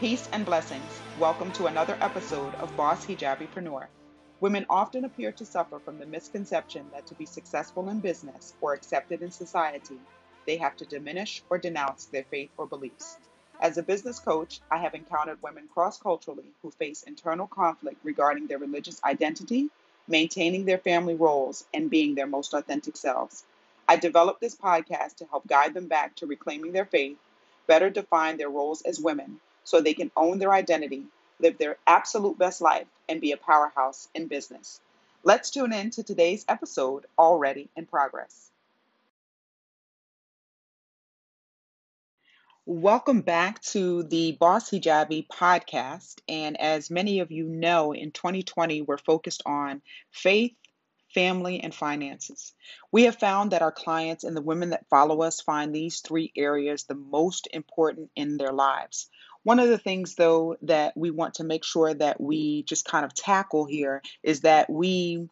Peace and blessings. Welcome to another episode of Boss Hijabipreneur. Women often appear to suffer from the misconception that to be successful in business or accepted in society, they have to diminish or denounce their faith or beliefs. As a business coach, I have encountered women cross culturally who face internal conflict regarding their religious identity, maintaining their family roles, and being their most authentic selves. I developed this podcast to help guide them back to reclaiming their faith, better define their roles as women, so they can own their identity, live their absolute best life, and be a powerhouse in business. Let's tune in to today's episode, already in progress. Welcome back to the Boss Hijabi podcast. And as many of you know, in 2020, we're focused on faith, family, and finances. We have found that our clients and the women that follow us find these three areas the most important in their lives. One of the things, though, that we want to make sure that we just kind of tackle here is that we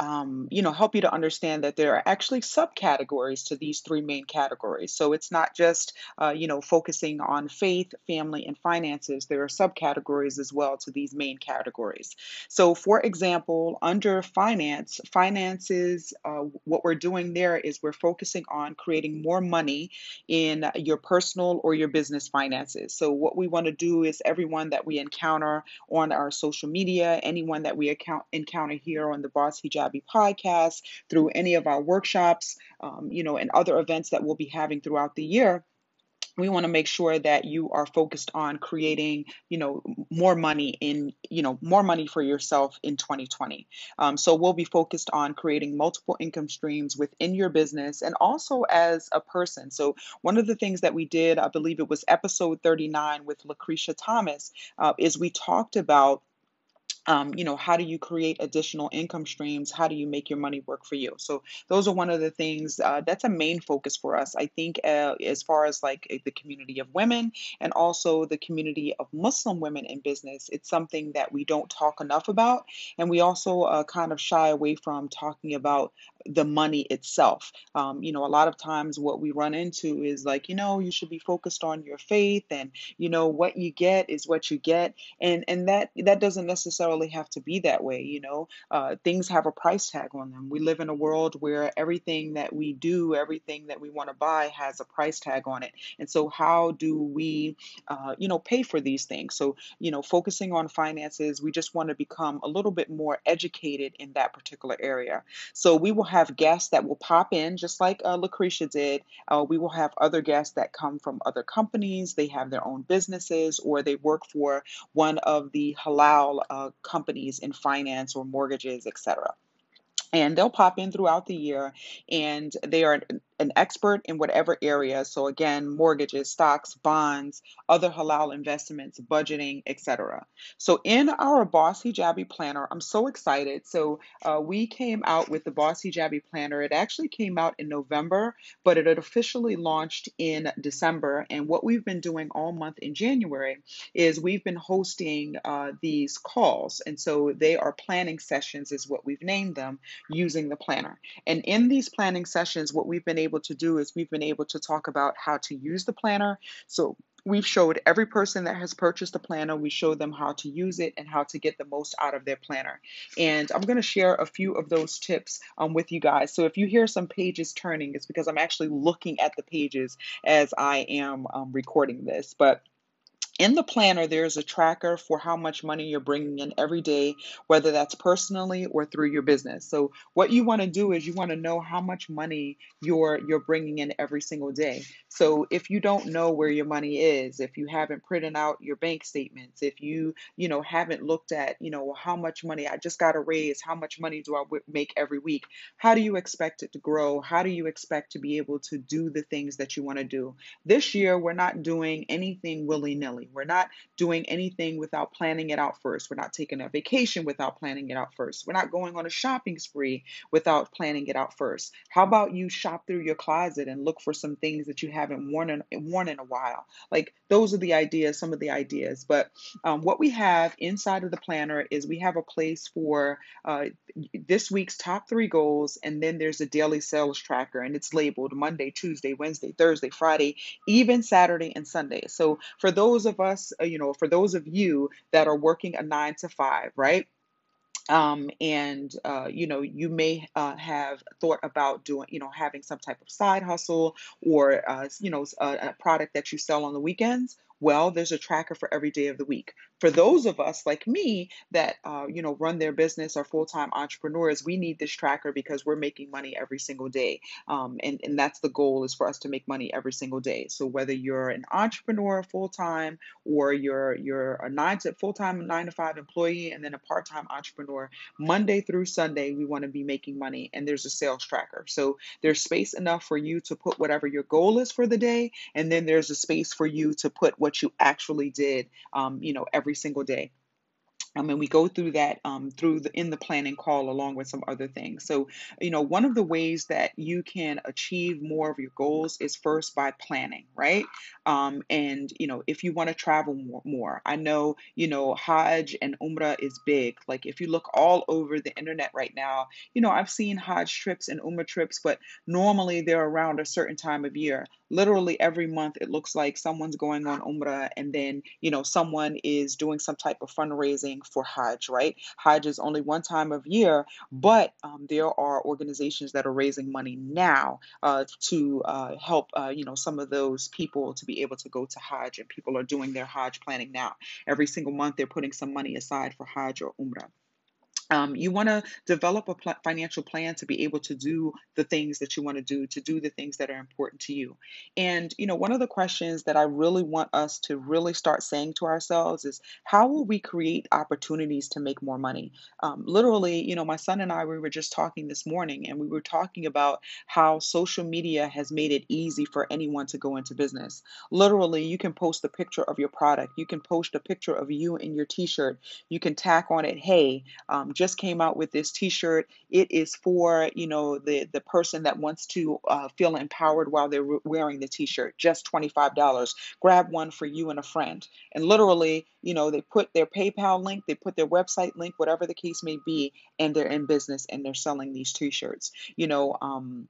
um, you know, help you to understand that there are actually subcategories to these three main categories. So it's not just, uh, you know, focusing on faith, family, and finances. There are subcategories as well to these main categories. So, for example, under finance, finances, uh, what we're doing there is we're focusing on creating more money in your personal or your business finances. So, what we want to do is everyone that we encounter on our social media, anyone that we account, encounter here on the Boss Hijab podcast, through any of our workshops, um, you know, and other events that we'll be having throughout the year. We want to make sure that you are focused on creating you know more money in you know more money for yourself in 2020 um, so we'll be focused on creating multiple income streams within your business and also as a person. So one of the things that we did i believe it was episode 39 with lucretia thomas uh, is we talked about um, you know, how do you create additional income streams? How do you make your money work for you? So those are one of the things uh, that's a main focus for us. I think uh, as far as like eh, the community of women and also the community of Muslim women in business, it's something that we don't talk enough about, and we also uh, kind of shy away from talking about the money itself. Um, you know, a lot of times what we run into is like, you know, you should be focused on your faith, and you know what you get is what you get, and and that that doesn't necessarily have to be that way. You know, uh, things have a price tag on them. We live in a world where everything that we do, everything that we want to buy, has a price tag on it, and so how do we, uh, you know, pay for these things? So you know, focusing on finances, we just want to become a little bit more educated in that particular area. So we will have guests that will pop in, just like uh, Lucretia did. Uh, we will have other guests that come from other companies. They have their own businesses or they work for one of the halal uh, companies in finance or mortgages, etc and they'll pop in throughout the year and they are an expert in whatever area. So again, mortgages, stocks, bonds, other halal investments, budgeting, etc. So in our Boss Hijabi Planner, I'm so excited. So uh, we came out with the Boss Hijabi Planner. It actually came out in November, but it officially launched in December. And what we've been doing all month in January is we've been hosting uh, these calls. And so they are planning sessions, is what we've named them, using the planner. And in these planning sessions, what we've been able able to do is we've been able to talk about how to use the planner. So we've showed every person that has purchased a planner, we show them how to use it and how to get the most out of their planner. And I'm going to share a few of those tips um, with you guys. So if you hear some pages turning, it's because I'm actually looking at the pages as I am um, recording this. But in the planner, there's a tracker for how much money you're bringing in every day, whether that's personally or through your business. So what you want to do is you want to know how much money you're you're bringing in every single day. So if you don't know where your money is, if you haven't printed out your bank statements, if you you know haven't looked at you know how much money I just got a raise, how much money do I make every week? How do you expect it to grow? How do you expect to be able to do the things that you want to do? This year, we're not doing anything willy nilly. We're not doing anything without planning it out first. We're not taking a vacation without planning it out first. We're not going on a shopping spree without planning it out first. How about you shop through your closet and look for some things that you haven't worn in, worn in a while? Like those are the ideas, some of the ideas. But um, what we have inside of the planner is we have a place for uh, this week's top three goals, and then there's a daily sales tracker, and it's labeled Monday, Tuesday, Wednesday, Thursday, Friday, even Saturday and Sunday. So for those of of us, uh, you know, for those of you that are working a nine to five, right? um, and uh, you know you may uh, have thought about doing you know having some type of side hustle or uh, you know a, a product that you sell on the weekends well there's a tracker for every day of the week. For those of us like me that uh, you know run their business or full-time entrepreneurs we need this tracker because we're making money every single day. Um, and, and that's the goal is for us to make money every single day. So whether you're an entrepreneur full-time or you're you're a nine to full-time nine to five employee and then a part-time entrepreneur monday through sunday we want to be making money and there's a sales tracker. So there's space enough for you to put whatever your goal is for the day and then there's a space for you to put what you actually did um, you know every single day. Um, and we go through that um, through the in the planning call along with some other things. So, you know, one of the ways that you can achieve more of your goals is first by planning, right? Um, and you know, if you want to travel more, more, I know you know Hajj and Umrah is big. Like if you look all over the internet right now, you know, I've seen Hajj trips and Umrah trips, but normally they're around a certain time of year literally every month it looks like someone's going on umrah and then you know someone is doing some type of fundraising for hajj right? Hajj is only one time of year but um, there are organizations that are raising money now uh, to uh, help uh, you know some of those people to be able to go to hajj and people are doing their hajj planning now. Every single month they're putting some money aside for hajj or umrah um, you want to develop a pl- financial plan to be able to do the things that you want to do, to do the things that are important to you. And, you know, one of the questions that I really want us to really start saying to ourselves is how will we create opportunities to make more money? Um, literally, you know, my son and I, we were just talking this morning and we were talking about how social media has made it easy for anyone to go into business. Literally, you can post a picture of your product, you can post a picture of you in your t shirt, you can tack on it, hey, um, just came out with this T-shirt. It is for you know the the person that wants to uh, feel empowered while they're wearing the T-shirt. Just twenty five dollars. Grab one for you and a friend. And literally, you know, they put their PayPal link, they put their website link, whatever the case may be, and they're in business and they're selling these T-shirts. You know, um,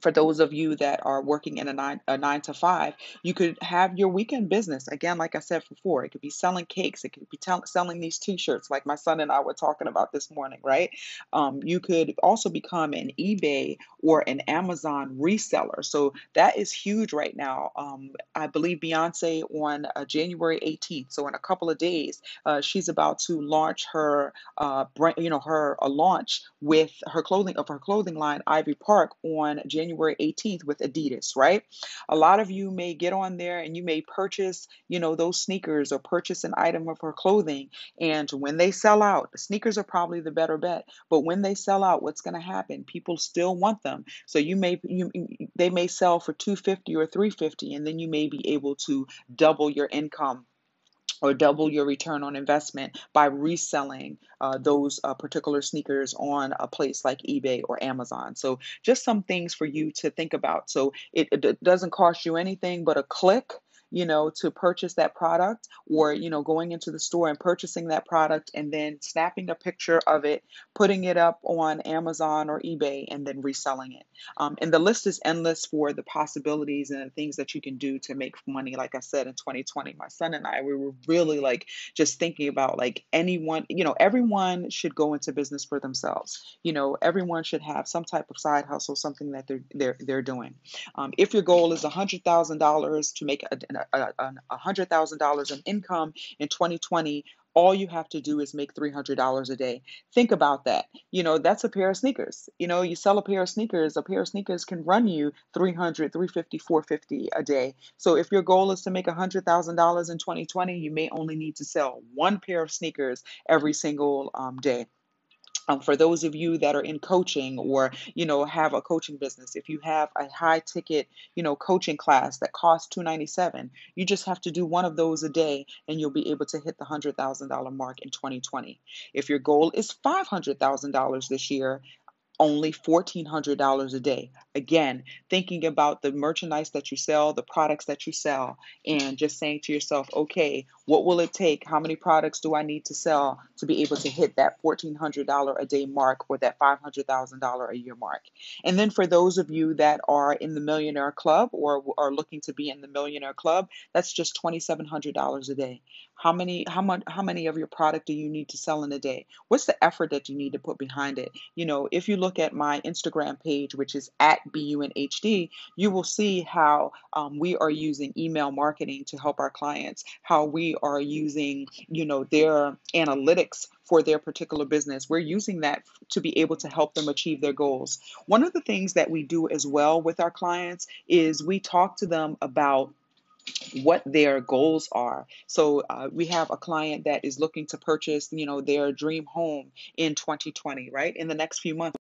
for those of you that are working in a nine, a nine to five, you could have your weekend business. Again, like I said before, it could be selling cakes, it could be tell, selling these T-shirts, like my son and I were talking about this morning, right? Um, you could also become an eBay or an Amazon reseller. So that is huge right now. Um, I believe Beyonce on uh, January 18th, so in a couple of days, uh, she's about to launch her, uh, brand, you know, her a launch with her clothing of her clothing line, Ivy Park, on January. January 18th with Adidas, right? A lot of you may get on there and you may purchase, you know, those sneakers or purchase an item of her clothing. And when they sell out, the sneakers are probably the better bet. But when they sell out, what's going to happen? People still want them. So you may you they may sell for 250 or 350 and then you may be able to double your income or double your return on investment by reselling uh, those uh, particular sneakers on a place like eBay or Amazon. So, just some things for you to think about. So, it, it doesn't cost you anything but a click you know, to purchase that product or, you know, going into the store and purchasing that product and then snapping a picture of it, putting it up on Amazon or eBay, and then reselling it. Um, and the list is endless for the possibilities and the things that you can do to make money. Like I said, in 2020, my son and I, we were really like just thinking about like anyone, you know, everyone should go into business for themselves. You know, everyone should have some type of side hustle, something that they're they're they're doing. Um, if your goal is $100,000 to make a, a hundred thousand dollars in income in 2020 all you have to do is make $300 a day. Think about that. You know that's a pair of sneakers. You know you sell a pair of sneakers a pair of sneakers can run you 300 350 450 a day. So if your goal is to make $100000 in 2020 you may only need to sell one pair of sneakers every single um, day um, for those of you that are in coaching or you know have a coaching business if you have a high ticket you know coaching class that costs 297 you just have to do one of those a day and you'll be able to hit the $100000 mark in 2020 if your goal is $500000 this year only $1,400 a day. Again, thinking about the merchandise that you sell, the products that you sell, and just saying to yourself, okay, what will it take? How many products do I need to sell to be able to hit that $1,400 a day mark or that $500,000 a year mark? And then for those of you that are in the Millionaire Club or are looking to be in the Millionaire Club, that's just $2,700 a day. How many how much how many of your product do you need to sell in a day? What's the effort that you need to put behind it? You know, if you look at my Instagram page, which is at BUNHD, you will see how um, we are using email marketing to help our clients, how we are using, you know, their analytics for their particular business. We're using that to be able to help them achieve their goals. One of the things that we do as well with our clients is we talk to them about what their goals are. So uh, we have a client that is looking to purchase, you know, their dream home in 2020, right? In the next few months.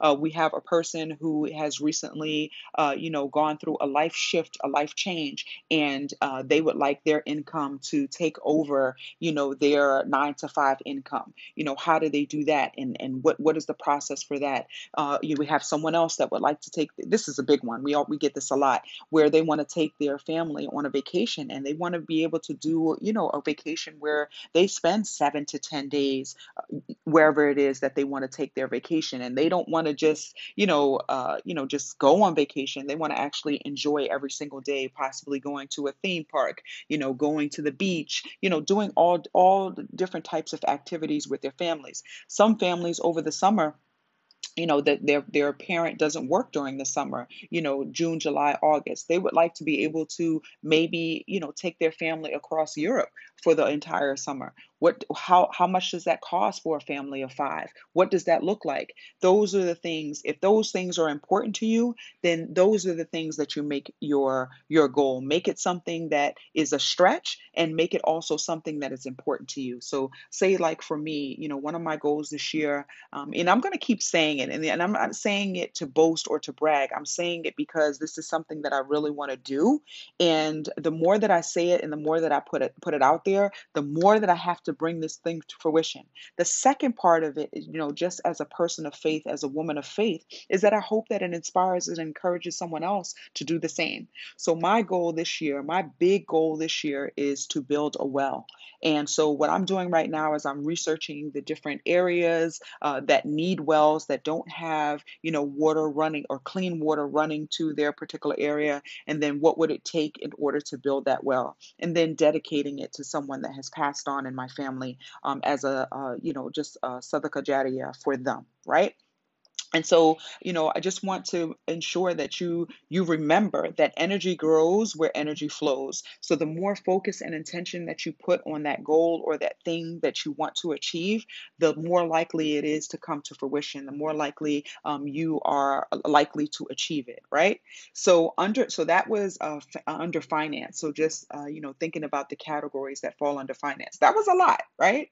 Uh, we have a person who has recently, uh, you know, gone through a life shift, a life change, and uh, they would like their income to take over, you know, their nine to five income. You know, how do they do that, and and what what is the process for that? Uh, you we have someone else that would like to take. This is a big one. We all we get this a lot, where they want to take their family on a vacation, and they want to be able to do, you know, a vacation where they spend seven to ten days uh, wherever it is that they want to take their vacation, and they don't want to just, you know, uh, you know, just go on vacation. They want to actually enjoy every single day, possibly going to a theme park, you know, going to the beach, you know, doing all all different types of activities with their families. Some families over the summer you know that their their parent doesn't work during the summer you know june july august they would like to be able to maybe you know take their family across europe for the entire summer what how how much does that cost for a family of 5 what does that look like? Those are the things if those things are important to you then those are the things that you make your your goal. Make it something that is a stretch and make it also something that is important to you. So say like for me you know one of my goals this year um, and i'm going to keep saying it and, and i'm not saying it to boast or to brag. I'm saying it because this is something that i really want to do. And the more that i say it and the more that i put it put it out there the more that i have to bring this thing to fruition. The second part of it, you know just as a person of faith as a woman of faith is that i hope that it inspires and encourages someone else to do the same. So my goal this year my big goal this year is to build a well. And so what i'm doing right now is i'm researching the different areas uh, that need wells that don't have you know water running or clean water running to their particular area and then what would it take in order to build that well? And then dedicating it to someone that has passed on in my family um, as a uh, you know just a sadaqah jariyah for them right and so you know i just want to ensure that you you remember that energy grows where energy flows. So the more focus and intention that you put on that goal or that thing that you want to achieve the more likely it is to come to fruition the more likely um, you are uh, likely to achieve it right? So under so that was uh, f- uh, under finance. So just uh, you know thinking about the categories that fall under finance. That was a lot right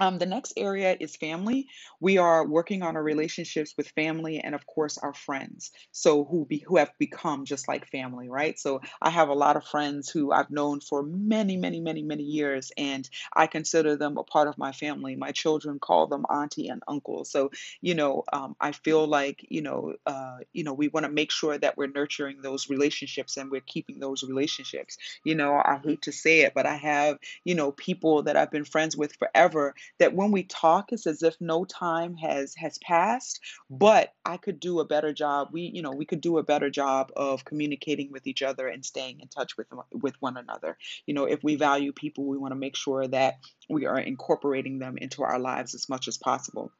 um, the next area is family. We are working on our relationships with family and, of course, our friends. So who be who have become just like family, right? So I have a lot of friends who I've known for many, many, many, many years, and I consider them a part of my family. My children call them auntie and uncle. So you know, um, I feel like you know, uh, you know, we want to make sure that we're nurturing those relationships and we're keeping those relationships. You know, I hate to say it, but I have you know people that I've been friends with forever that when we talk it's as if no time has has passed but i could do a better job. We you know we could do a better job of communicating with each other and staying in touch with with one another. You know if we value people we want to make sure that we are incorporating them into our lives as much as possible.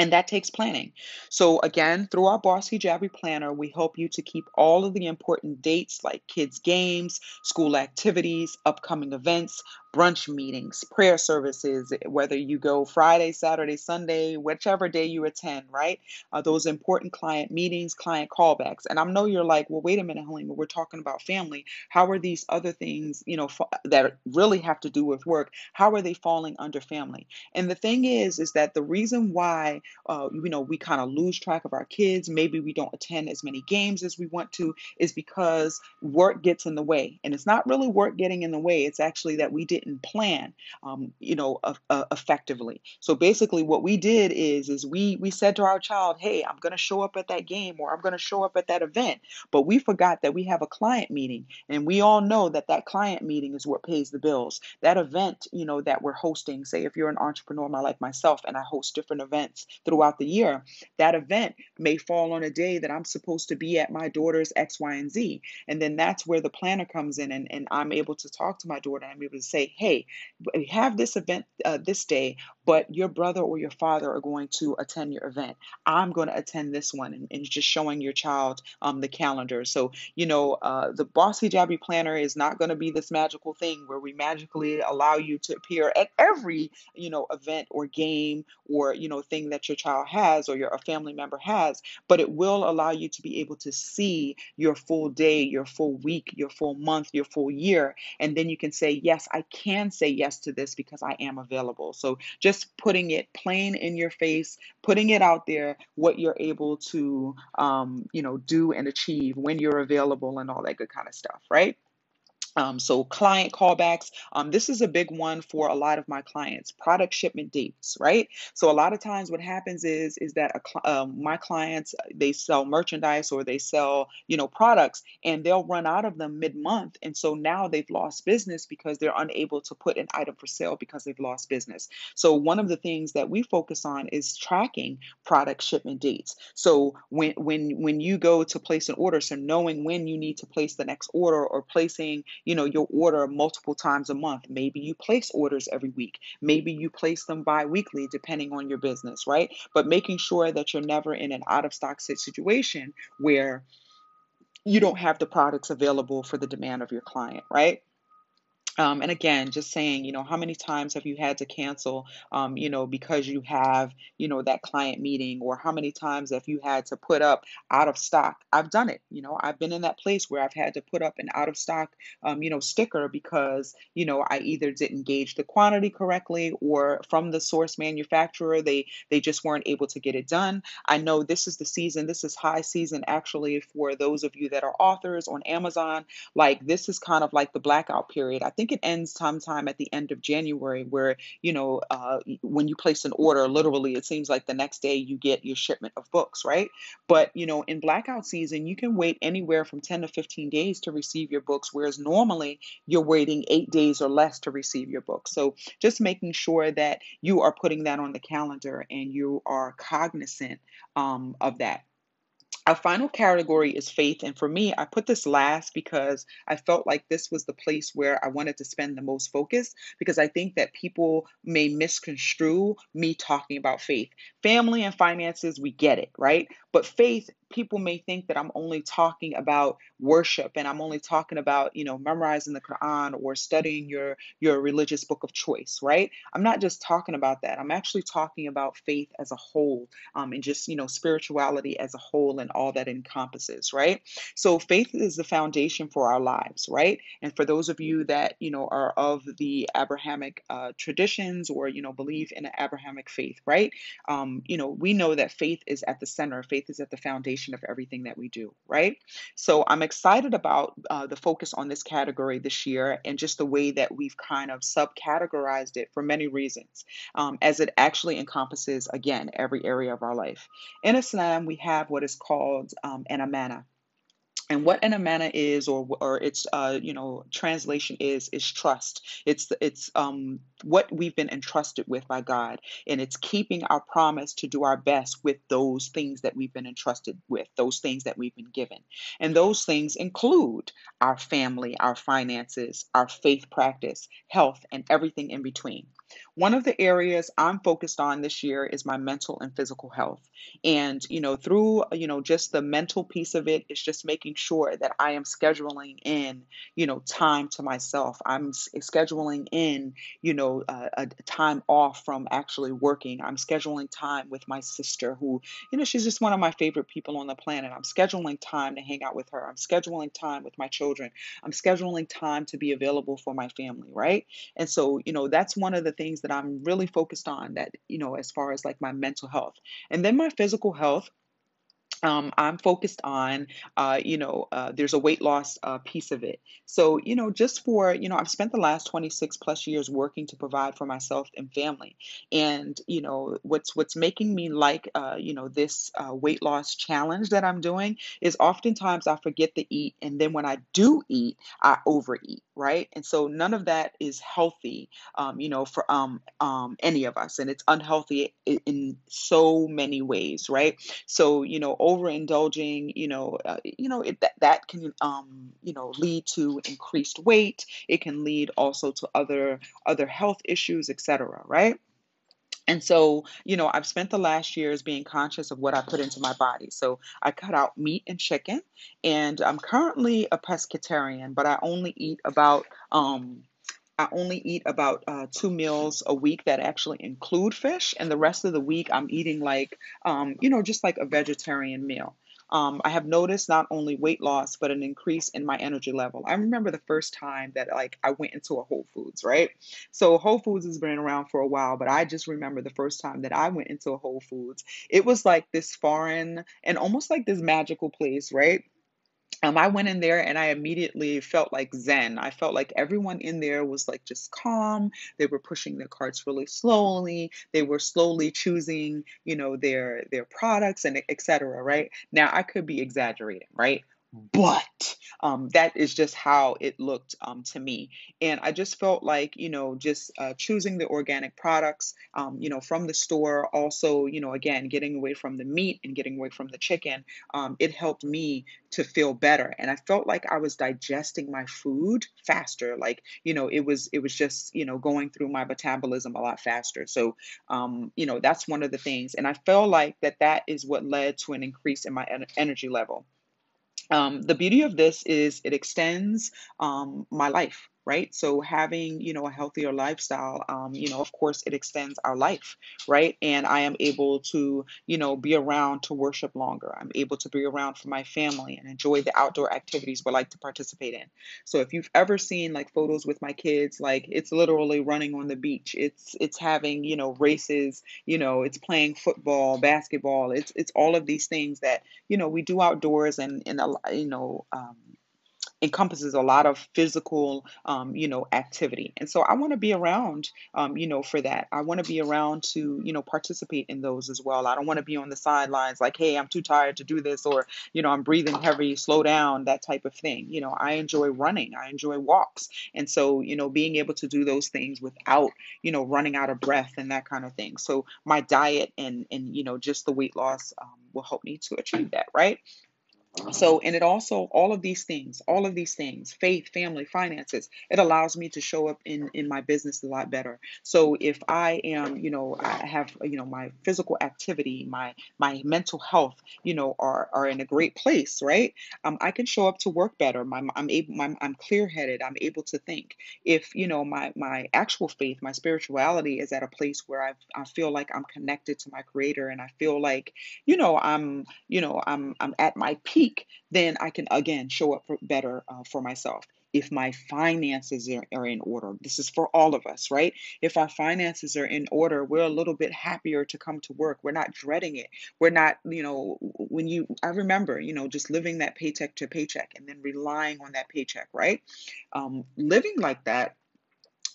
And that takes planning. So, again, through our Boss Hijabi Planner, we help you to keep all of the important dates like kids' games, school activities, upcoming events, brunch meetings, prayer services, whether you go Friday, Saturday, Sunday, whichever day you attend, right? Uh, those important client meetings, client callbacks. And I know you're like, well, wait a minute, Halima, we're talking about family. How are these other things, you know, that really have to do with work? How are they falling under family? And the thing is, is that the reason why uh, you know, we kind of lose track of our kids. Maybe we don't attend as many games as we want to, is because work gets in the way. And it's not really work getting in the way, it's actually that we didn't plan, um, you know, uh, uh, effectively. So basically, what we did is, is we we said to our child, "Hey, I'm going to show up at that game, or I'm going to show up at that event," but we forgot that we have a client meeting, and we all know that that client meeting is what pays the bills. That event, you know, that we're hosting, say if you're an entrepreneur like myself, and I host different events throughout the year, that event may fall on a day that I'm supposed to be at my daughter's X, Y, and Z, and then that's where the planner comes in, and, and I'm able to talk to my daughter, I'm able to say, "Hey, we have this event uh, this day, but your brother or your father are going to attend your event. I'm going to attend this one, and, and just showing your child um, the calendar. So, you know, uh, the bossy Hijabi Planner is not going to be this magical thing where we magically allow you to appear at every, you know, event or game or, you know, thing that your child has or your a family member has, but it will allow you to be able to see your full day, your full week, your full month, your full year. And then you can say, yes, I can say yes to this because I am available. So just putting it plain in your face, putting it out there, what you're able to, um, you know, do and achieve when you're available and all that good kind of stuff, right? Um, so client callbacks, um, this is a big one for a lot of my clients. Product shipment dates, right? So a lot of times, what happens is is that a, um, my clients they sell merchandise or they sell you know products, and they'll run out of them mid month, and so now they've lost business because they're unable to put an item for sale because they've lost business. So one of the things that we focus on is tracking product shipment dates. So when when when you go to place an order, so knowing when you need to place the next order or placing you know your order multiple times a month. Maybe you place orders every week. Maybe you place them bi-weekly depending on your business right? But making sure that you're never in an out of stock situation where you don't have the products available for the demand of your client right um, and again, just saying, you know, how many times have you had to cancel, um, you know, because you have, you know, that client meeting, or how many times have you had to put up out of stock? I've done it. You know, I've been in that place where I've had to put up an out of stock, um, you know, sticker because, you know, I either didn't gauge the quantity correctly, or from the source manufacturer, they they just weren't able to get it done. I know this is the season. This is high season actually for those of you that are authors on Amazon. Like this is kind of like the blackout period. I think think it ends sometime at the end of January, where you know uh, when you place an order, literally it seems like the next day you get your shipment of books, right? But you know in blackout season, you can wait anywhere from 10 to 15 days to receive your books, whereas normally you're waiting eight days or less to receive your books. So just making sure that you are putting that on the calendar and you are cognizant um, of that. Our final category is faith. And for me, I put this last because I felt like this was the place where I wanted to spend the most focus because I think that people may misconstrue me talking about faith. Family and finances, we get it, right? But faith, people may think that I'm only talking about worship and I'm only talking about, you know, memorizing the Quran or studying your your religious book of choice, right? I'm not just talking about that. I'm actually talking about faith as a whole um, and just, you know, spirituality as a whole and all that encompasses, right? So faith is the foundation for our lives, right? And for those of you that, you know, are of the Abrahamic uh, traditions or, you know, believe in an Abrahamic faith, right? Um, you know, we know that faith is at the center. Faith faith is at the foundation of everything that we do, right? So I'm excited about uh, the focus on this category this year and just the way that we've kind of subcategorized it for many reasons, um, as it actually encompasses, again, every area of our life. In Islam, we have what is called um, an amana. And what an amana is, or or its uh, you know translation is, is trust. It's it's um, what we've been entrusted with by God, and it's keeping our promise to do our best with those things that we've been entrusted with, those things that we've been given, and those things include our family, our finances, our faith practice, health, and everything in between. One of the areas I'm focused on this year is my mental and physical health. And, you know, through, you know, just the mental piece of it, it's just making sure that I am scheduling in, you know, time to myself. I'm scheduling in, you know, uh, a time off from actually working. I'm scheduling time with my sister, who, you know, she's just one of my favorite people on the planet. I'm scheduling time to hang out with her. I'm scheduling time with my children. I'm scheduling time to be available for my family, right? And so, you know, that's one of the things that I'm really focused on that, you know, as far as like my mental health. And then my physical health um, I'm focused on, uh, you know, uh, there's a weight loss uh, piece of it. So, you know, just for, you know, I've spent the last 26 plus years working to provide for myself and family. And, you know, what's what's making me like, uh, you know, this uh, weight loss challenge that I'm doing is oftentimes I forget to eat. And then when I do eat, I overeat, right? And so none of that is healthy, um, you know, for um, um, any of us. And it's unhealthy in, in so many ways, right? So, you know, overindulging, you know, uh, you know, it, that, that can, um, you know, lead to increased weight. It can lead also to other other health issues, etc. Right? And so, you know, I've spent the last years being conscious of what I put into my body. So I cut out meat and chicken, and I'm currently a pescatarian, but I only eat about um, I only eat about uh, two meals a week that actually include fish, and the rest of the week I'm eating like, um, you know, just like a vegetarian meal. Um, I have noticed not only weight loss, but an increase in my energy level. I remember the first time that like I went into a Whole Foods, right? So Whole Foods has been around for a while, but I just remember the first time that I went into a Whole Foods. It was like this foreign and almost like this magical place, right? Um, I went in there and I immediately felt like Zen. I felt like everyone in there was like just calm. They were pushing their carts really slowly. They were slowly choosing, you know, their their products and et cetera, right? Now I could be exaggerating, right? But um, that is just how it looked um, to me. And i just felt like you know just uh, choosing the organic products um, you know from the store also you know again getting away from the meat and getting away from the chicken um, it helped me to feel better. And i felt like i was digesting my food faster. Like you know it was it was just you know going through my metabolism a lot faster. So um, you know that's one of the things. And i felt like that that is what led to an increase in my en- energy level um, the beauty of this is it extends um, my life right? So having, you know, a healthier lifestyle, um, you know, of course, it extends our life, right? And I am able to, you know, be around to worship longer. I'm able to be around for my family and enjoy the outdoor activities we like to participate in. So if you've ever seen like photos with my kids, like it's literally running on the beach. It's it's having, you know, races, you know, it's playing football, basketball. It's it's all of these things that, you know, we do outdoors and and you know, um, encompasses a lot of physical, um, you know, activity. And so I want to be around, um, you know, for that. I want to be around to, you know, participate in those as well. I don't want to be on the sidelines like, hey, I'm too tired to do this, or, you know, I'm breathing heavy, slow down, that type of thing. You know, I enjoy running, I enjoy walks. And so, you know, being able to do those things without, you know, running out of breath and that kind of thing. So my diet and, and, you know, just the weight loss um, will help me to achieve that, right? So, and it also, all of these things, all of these things, faith, family, finances, it allows me to show up in, in my business a lot better. So if I am, you know, I have, you know, my physical activity, my, my mental health, you know, are, are in a great place, right? Um, I can show up to work better. My, I'm able, my, I'm clear headed. I'm able to think. If, you know, my, my actual faith, my spirituality is at a place where I, I feel like I'm connected to my creator and I feel like, you know, I'm, you know, I'm, I'm at my peak peak, then I can again show up for better uh, for myself. If my finances are, are in order, this is for all of us, right? If our finances are in order, we're a little bit happier to come to work. We're not dreading it. We're not, you know, when you, I remember, you know, just living that paycheck to paycheck and then relying on that paycheck, right? Um, living like that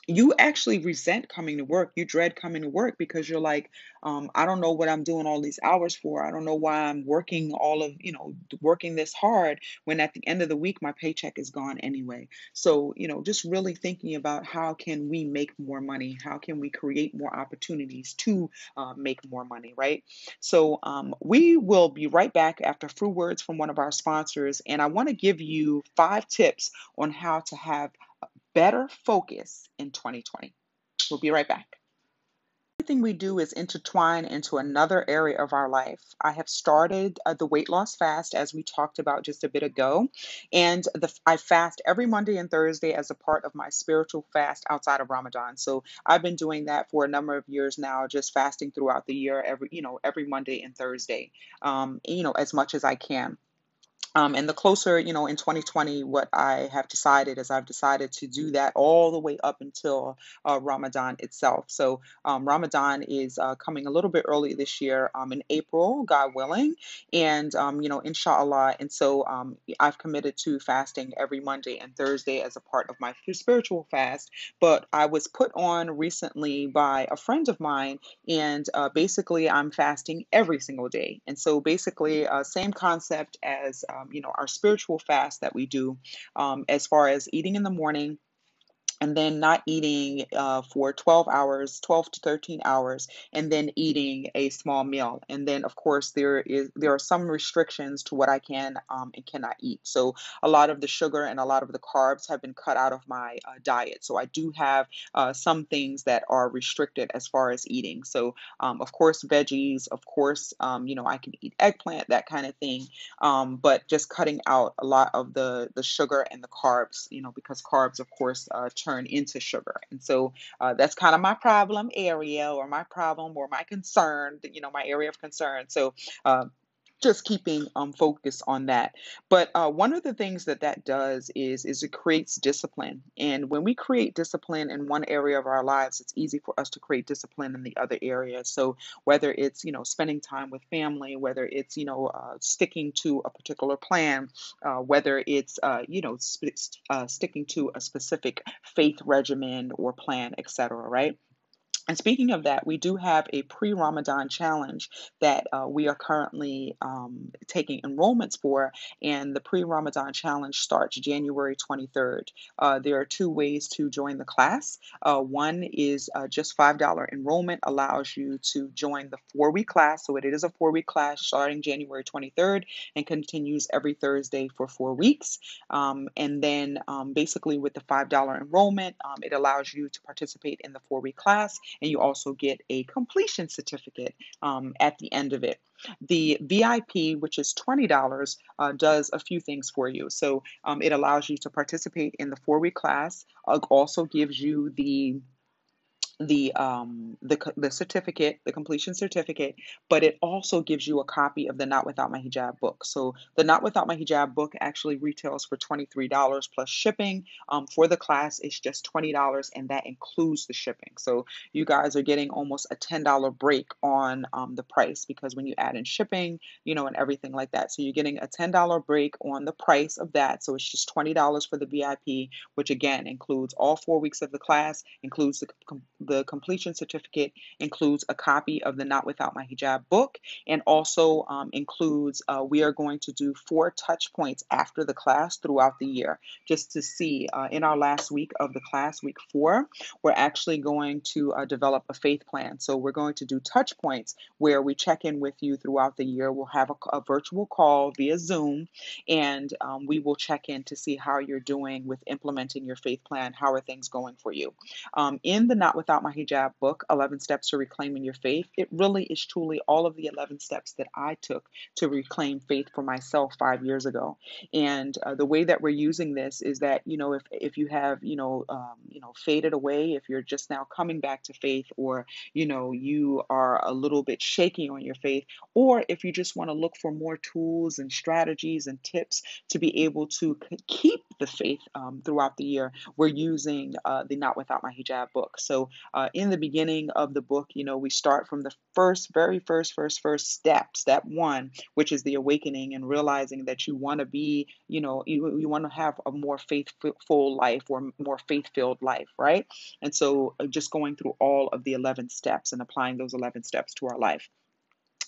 you actually resent coming to work. You dread coming to work because you're like, um, I don't know what I'm doing all these hours for. I don't know why I'm working all of, you know, working this hard when at the end of the week my paycheck is gone anyway. So, you know, just really thinking about how can we make more money? How can we create more opportunities to uh, make more money, right? So, um, we will be right back after a few words from one of our sponsors. And I want to give you five tips on how to have better focus in 2020. We'll be right back. Everything we do is intertwined into another area of our life. I have started uh, the weight loss fast as we talked about just a bit ago, and the, I fast every Monday and Thursday as a part of my spiritual fast outside of Ramadan. So I've been doing that for a number of years now, just fasting throughout the year every you know every Monday and Thursday, um, you know as much as I can. Um, and the closer, you know, in 2020, what I have decided is I've decided to do that all the way up until uh, Ramadan itself. So um, Ramadan is uh, coming a little bit early this year um, in April, God willing, and um, you know, inshallah. And so um, I've committed to fasting every Monday and Thursday as a part of my spiritual fast. But I was put on recently by a friend of mine, and uh, basically I'm fasting every single day. And so basically, uh, same concept as um, you know, our spiritual fast that we do um, as far as eating in the morning and then not eating uh, for 12 hours 12 to 13 hours and then eating a small meal. And then of course there is there are some restrictions to what i can um, and cannot eat. So a lot of the sugar and a lot of the carbs have been cut out of my uh, diet. So i do have uh, some things that are restricted as far as eating. So um, of course veggies of course um, you know i can eat eggplant that kind of thing. Um, but just cutting out a lot of the the sugar and the carbs you know because carbs of course uh, turn into sugar. And so uh, that's kind of my problem area or my problem or my concern, you know, my area of concern. So uh, just keeping um, focus on that. But uh, one of the things that that does is is it creates discipline. And when we create discipline in one area of our lives, it's easy for us to create discipline in the other areas. So whether it's you know spending time with family, whether it's you know uh, sticking to a particular plan, uh, whether it's uh, you know sp- uh, sticking to a specific faith regimen or plan, etc. Right? And speaking of that, we do have a pre Ramadan challenge that uh, we are currently um, taking enrollments for. And the pre Ramadan challenge starts January 23rd. Uh, there are two ways to join the class. Uh, one is uh, just $5 enrollment, allows you to join the four week class. So it is a four week class starting January 23rd and continues every Thursday for four weeks. Um, and then um, basically, with the $5 enrollment, um, it allows you to participate in the four week class and you also get a completion certificate um, at the end of it. The VIP, which is $20, uh, does a few things for you. So um, it allows you to participate in the four week class, uh, also gives you the the um the the certificate the completion certificate but it also gives you a copy of the not without my hijab book. So the not without my hijab book actually retails for $23 plus shipping. Um, for the class it's just $20 and that includes the shipping. So you guys are getting almost a $10 break on um, the price because when you add in shipping you know and everything like that. So you're getting a $10 break on the price of that. So it's just $20 for the vip which again includes all four weeks of the class includes the the completion certificate includes a copy of the Not Without My Hijab book and also um, includes, uh, we are going to do four touch points after the class throughout the year just to see. Uh, in our last week of the class, week four, we're actually going to uh, develop a faith plan. So we're going to do touch points where we check in with you throughout the year. We'll have a, a virtual call via Zoom and um, we will check in to see how you're doing with implementing your faith plan. How are things going for you? Um, in the Not Without My Hijab book, 11 Steps to Reclaiming Your Faith, it really is truly all of the 11 steps that I took to reclaim faith for myself five years ago. And uh, the way that we're using this is that, you know, if, if you have, you know, um, you know, faded away, if you're just now coming back to faith, or, you know, you are a little bit shaky on your faith, or if you just want to look for more tools and strategies and tips to be able to keep the faith um, throughout the year, we're using uh, the Not Without My Hijab book. So uh, in the beginning of the book, you know, we start from the first, very first, first, first step, step one, which is the awakening and realizing that you want to be, you know, you, you want to have a more faithful life or more faith filled life, right? And so uh, just going through all of the 11 steps and applying those 11 steps to our life.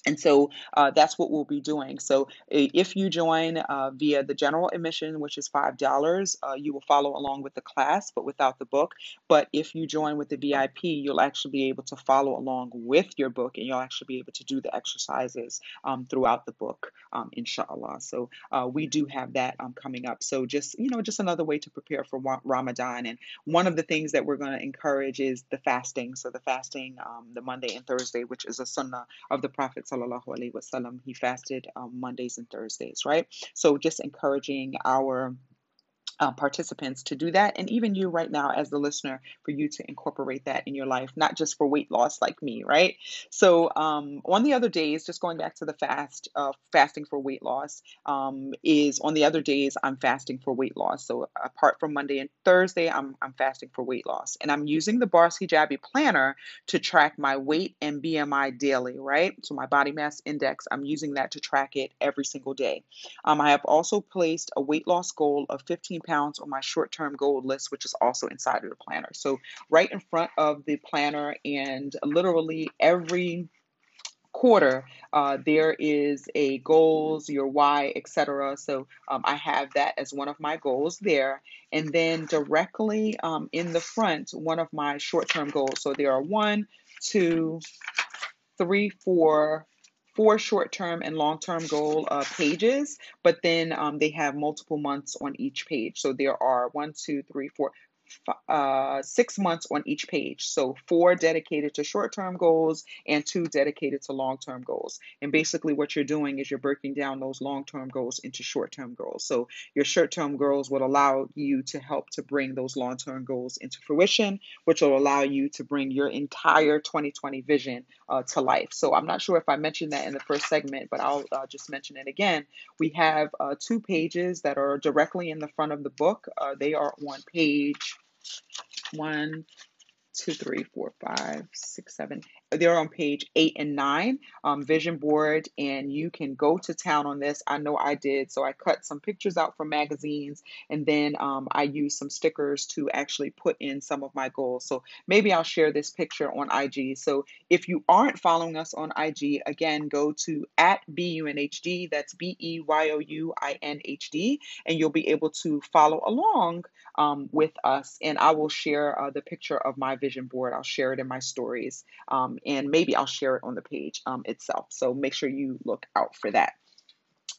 And so uh, that's what we'll be doing. So if you join uh, via the general admission, which is $5, uh, you will follow along with the class, but without the book. But if you join with the VIP, you'll actually be able to follow along with your book and you'll actually be able to do the exercises um, throughout the book, um, inshallah. So uh, we do have that um, coming up. So just, you know, just another way to prepare for Ramadan. And one of the things that we're going to encourage is the fasting. So the fasting, um, the Monday and Thursday, which is a sunnah of the Prophet sallallahu alaihi wasallam, he fasted um, Mondays and Thursdays, right? So just encouraging our uh, participants to do that, and even you right now as the listener, for you to incorporate that in your life, not just for weight loss like me, right? So um, on the other days, just going back to the fast, uh, fasting for weight loss um, is on the other days I'm fasting for weight loss. So apart from Monday and Thursday, I'm I'm fasting for weight loss, and I'm using the Boss Hijabi planner to track my weight and BMI daily, right? So my body mass index, I'm using that to track it every single day. Um, I have also placed a weight loss goal of 15 pounds on my short term goal list, which is also inside of the planner. So, right in front of the planner, and literally every quarter uh, there is a goals your why etc so um, i have that as one of my goals there. And then directly um, in the front one of my short-term goals. So there are one two three four four short-term and long-term goal uh, pages, but then um, they have multiple months on each page. So there are one, two, three, four, uh, six months on each page. So four dedicated to short-term goals and two dedicated to long-term goals. And basically what you're doing is you're breaking down those long-term goals into short-term goals. So your short-term goals will allow you to help to bring those long-term goals into fruition, which will allow you to bring your entire 2020 vision uh, to life. So I'm not sure if I mentioned that in the first segment, but I'll uh, just mention it again. We have uh, two pages that are directly in the front of the book. Uh, they are on page one, two, three, four, five, six, seven. They're on page eight and nine, um, vision board, and you can go to town on this. I know I did. So I cut some pictures out from magazines, and then um, I used some stickers to actually put in some of my goals. So maybe I'll share this picture on IG. So if you aren't following us on IG, again, go to at BUNHD, that's B E Y O U I N H D, and you'll be able to follow along um, with us. And I will share uh, the picture of my vision board. I'll share it in my stories, um, and maybe I'll share it on the page um, itself. So make sure you look out for that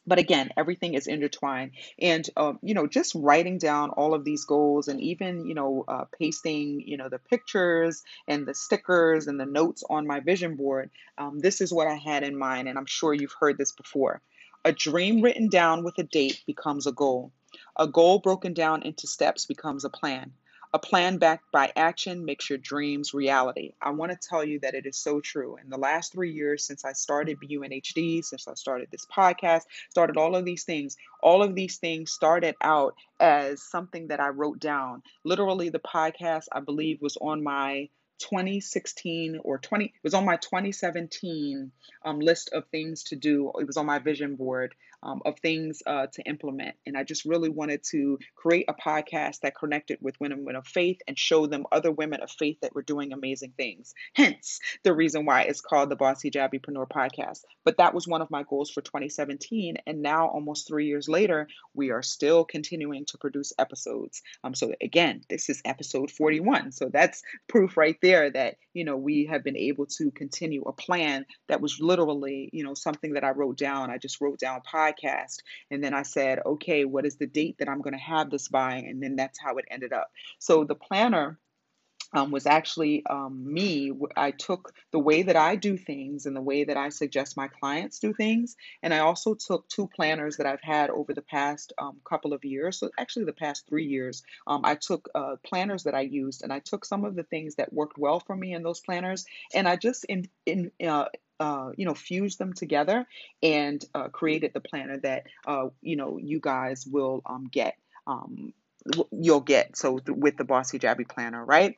but again everything is intertwined and um, you know just writing down all of these goals and even you know uh, pasting you know the pictures and the stickers and the notes on my vision board um, this is what i had in mind and i'm sure you've heard this before a dream written down with a date becomes a goal a goal broken down into steps becomes a plan. A plan backed by action makes your dreams reality. I want to tell you that it is so true. In the last three years, since I started BUNHD, since I started this podcast, started all of these things, all of these things started out as something that I wrote down. Literally, the podcast, I believe, was on my 2016 or 20 it was on my 2017 um, list of things to do it was on my vision board um, of things uh, to implement. And i just really wanted to create a podcast that connected with women of faith and show them other women of faith that were doing amazing things. Hence the reason why it's called the Bossy hijabipreneur podcast. But that was one of my goals for 2017 and now almost three years later we are still continuing to produce episodes. Um, so again this is episode 41 so that's proof right there there that you know we have been able to continue a plan that was literally you know something that I wrote down. I just wrote down podcast, and then I said, okay, what is the date that I'm going to have this by, and then that's how it ended up. So the planner um, was actually um, me. I took the way that I do things and the way that I suggest my clients do things. And I also took two planners that I've had over the past um, couple of years. So, actually, the past three years, um, I took uh, planners that I used and I took some of the things that worked well for me in those planners and I just in, in, uh, uh, you know, fused them together and uh, created the planner that, uh, you know, you guys will um, get. Um, you'll get so th- with the bossy Hijabi planner, right?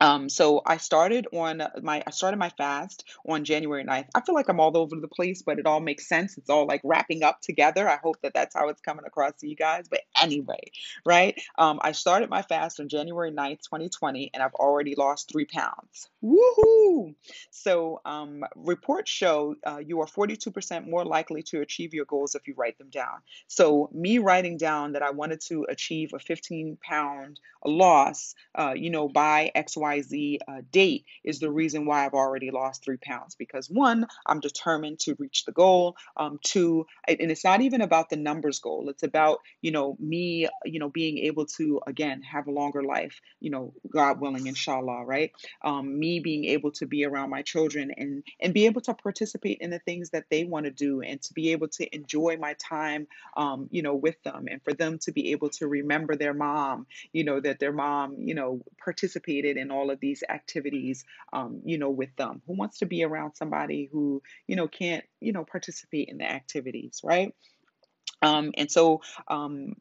Um, so I started on my I started my fast on January 9th. I feel like I'm all over the place, but it all makes sense. It's all like wrapping up together. I hope that that's how it's coming across to you guys. But anyway, right? Um, I started my fast on January 9th, 2020, and I've already lost three pounds. Woohoo! So um, reports show uh, you are 42% more likely to achieve your goals if you write them down. So me writing down that I wanted to achieve a 15 pound loss, uh, you know, by X, Y XYZ uh, date is the reason why I've already lost three pounds. Because one, I'm determined to reach the goal. Um, two, and it's not even about the numbers goal. It's about, you know, me, you know, being able to, again, have a longer life, you know, God willing, inshallah, right? Um, me being able to be around my children and, and be able to participate in the things that they want to do and to be able to enjoy my time, um, you know, with them and for them to be able to remember their mom, you know, that their mom, you know, participated in all of these activities, um, you know, with them. Who wants to be around somebody who, you know, can't, you know, participate in the activities, right? Um, and so um,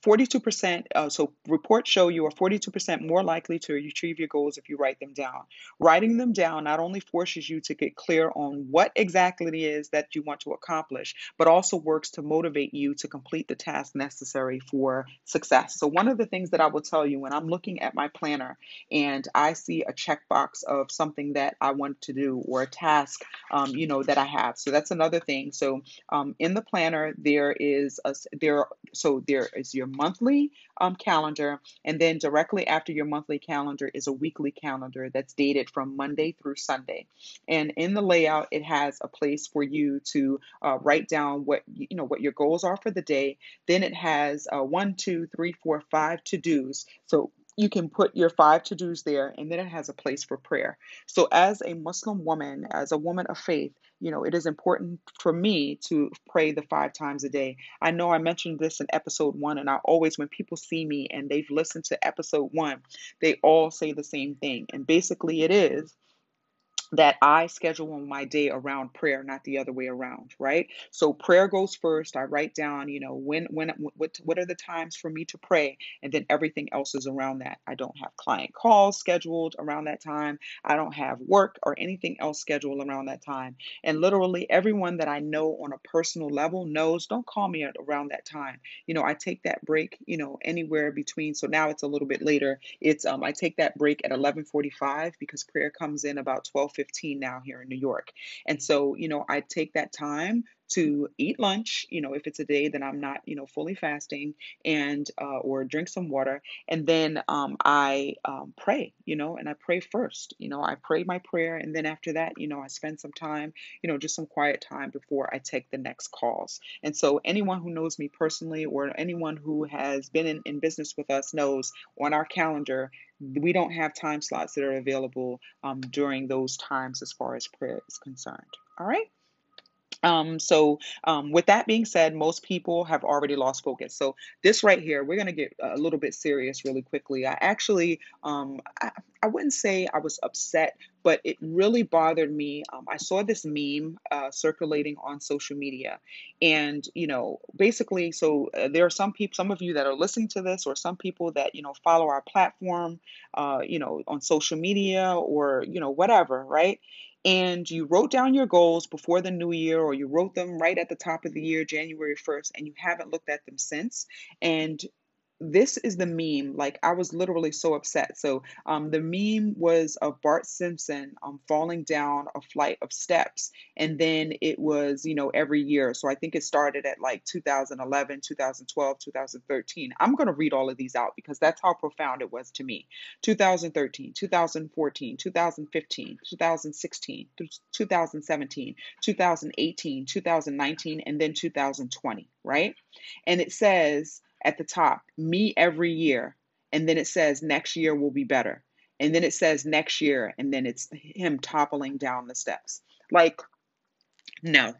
42%, uh, so reports show you are 42% more likely to achieve your goals if you write them down. Writing them down not only forces you to get clear on what exactly it is that you want to accomplish, but also works to motivate you to complete the task necessary for success. So, one of the things that I will tell you when I'm looking at my planner and I see a checkbox of something that I want to do or a task, um, you know, that I have. So, that's another thing. So, um, in the planner, there is a, there, so there is your monthly um, calendar, and then directly after your monthly calendar is a weekly calendar that's dated from Monday through Sunday. And in the layout, it has a place for you to uh, write down what you know what your goals are for the day. Then it has uh, one, two, three, four, five to dos. So you can put your five to dos there, and then it has a place for prayer. So, as a Muslim woman, as a woman of faith, you know, it is important for me to pray the five times a day. I know I mentioned this in episode one, and I always, when people see me and they've listened to episode one, they all say the same thing. And basically, it is that I schedule my day around prayer, not the other way around, right? So prayer goes first. I write down, you know, when when what what are the times for me to pray, and then everything else is around that. I don't have client calls scheduled around that time. I don't have work or anything else scheduled around that time. And literally everyone that I know on a personal level knows don't call me around that time. You know, I take that break, you know, anywhere between. So now it's a little bit later. It's um I take that break at 11:45 because prayer comes in about 12:15 15 now here in New York. And so, you know, I take that time to eat lunch, you know, if it's a day that I'm not, you know, fully fasting and, uh, or drink some water. And then um, I um, pray, you know, and I pray first, you know, I pray my prayer. And then after that, you know, I spend some time, you know, just some quiet time before I take the next calls. And so anyone who knows me personally or anyone who has been in, in business with us knows on our calendar, we don't have time slots that are available um, during those times as far as prayer is concerned. All right. Um, so, um, with that being said, most people have already lost focus. So, this right here, we're going to get a little bit serious really quickly. I actually, um, I, I wouldn't say I was upset, but it really bothered me. Um, I saw this meme uh, circulating on social media, and you know, basically, so uh, there are some people, some of you that are listening to this, or some people that you know follow our platform, uh, you know, on social media or you know whatever, right? And you wrote down your goals before the new year or you wrote them right at the top of the year january 1st and you haven't looked at them since and this is the meme. Like I was literally so upset. So um, the meme was of Bart Simpson um, falling down a flight of steps, and then it was you know every year. So I think it started at like 2011, 2012, 2013. I'm gonna read all of these out because that's how profound it was to me. 2013, 2014, 2015, 2016, 2017, 2018, 2019, and then 2020. Right, and it says at the top, me every year. And then it says next year will be better. And then it says next year, and then it's him toppling down the steps. Like, no.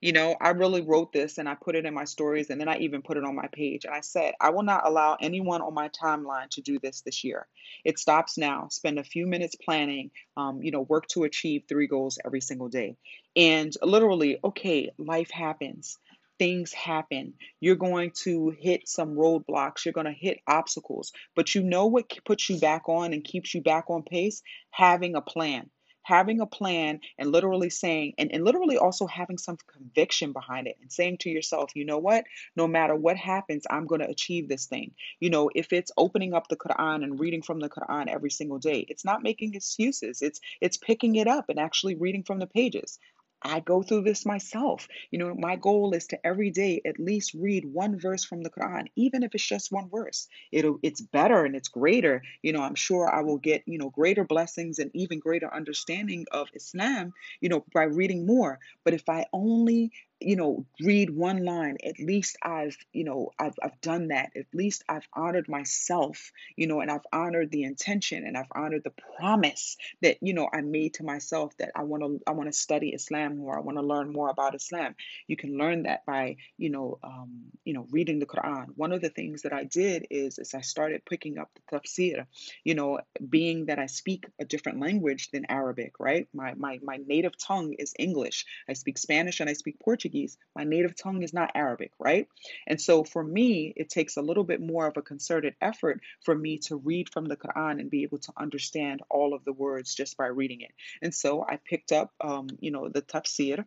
You know, I really wrote this and I put it in my stories and then I even put it on my page. And I said, I will not allow anyone on my timeline to do this this year. It stops now. Spend a few minutes planning, um, you know, work to achieve three goals every single day. And literally, okay, life happens things happen. You're going to hit some roadblocks, you're going to hit obstacles, but you know what puts you back on and keeps you back on pace? Having a plan. Having a plan and literally saying, and, and literally also having some conviction behind it and saying to yourself, you know what? No matter what happens, I'm going to achieve this thing. You know, if it's opening up the Quran and reading from the Quran every single day, it's not making excuses. It's it's picking it up and actually reading from the pages. I go through this myself. You know, my goal is to every day at least read one verse from the Quran, even if it's just one verse. It'll it's better and it's greater. You know, I'm sure I will get, you know, greater blessings and even greater understanding of Islam, you know, by reading more. But if I only you know read one line at least i've you know I've, I've done that. At least i've honored myself you know and i've honored the intention and i've honored the promise that you know i made to myself that i want to i want to study islam more i want to learn more about islam. You can learn that by you know um, you know reading the quran. One of the things that i did is is i started picking up the tafsir you know being that i speak a different language than arabic right? My my, my native tongue is english. I speak spanish and i speak portuguese Portuguese. My native tongue is not Arabic, right? And so for me, it takes a little bit more of a concerted effort for me to read from the Quran and be able to understand all of the words just by reading it. And so I picked up, um, you know, the tafsir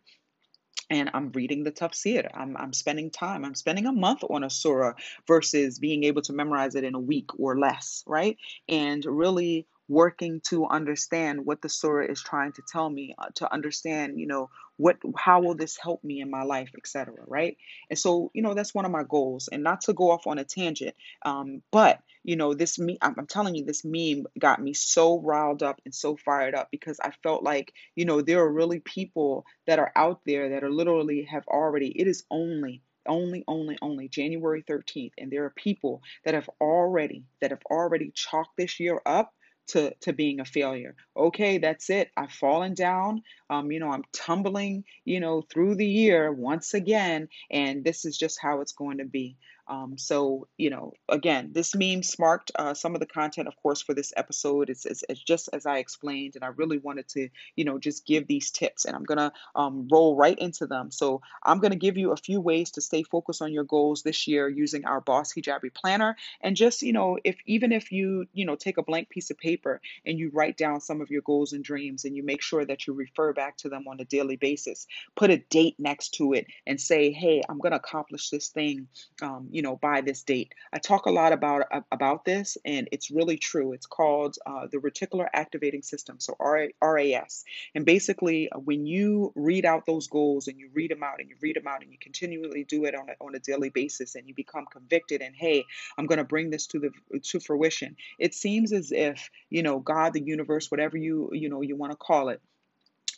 and I'm reading the tafsir. I'm, I'm spending time. I'm spending a month on a surah versus being able to memorize it in a week or less, right? And really working to understand what the surah is trying to tell me, uh, to understand, you know, what how will this help me in my life etc right? And so you know that's one of my goals and not to go off on a tangent um, but you know this me I'm, I'm telling you this meme got me so riled up and so fired up because i felt like you know there are really people that are out there that are literally have already it is only only only only january 13th and there are people that have already that have already chalked this year up to to being a failure. Okay, that's it. I've fallen down. Um, you know, I'm tumbling, you know, through the year once again, and this is just how it's going to be. Um, so, you know, again, this meme sparked uh, some of the content, of course, for this episode. It's, it's, it's, just as I explained, and I really wanted to, you know, just give these tips, and I'm going to um, roll right into them. So, I'm going to give you a few ways to stay focused on your goals this year using our Boss Hijabi Planner. And just, you know, if even if you, you know, take a blank piece of paper and you write down some of your goals and dreams, and you make sure that you refer back to them on a daily basis, put a date next to it, and say, hey, I'm going to accomplish this thing. Um, you know, by this date. I talk a lot about about this, and it's really true. It's called uh, the Reticular Activating System, so RAS. And basically, uh, when you read out those goals and you read them out and you read them out and you continually do it on a, on a daily basis, and you become convicted, and hey, I'm going to bring this to the to fruition. It seems as if you know God, the universe, whatever you you know you want to call it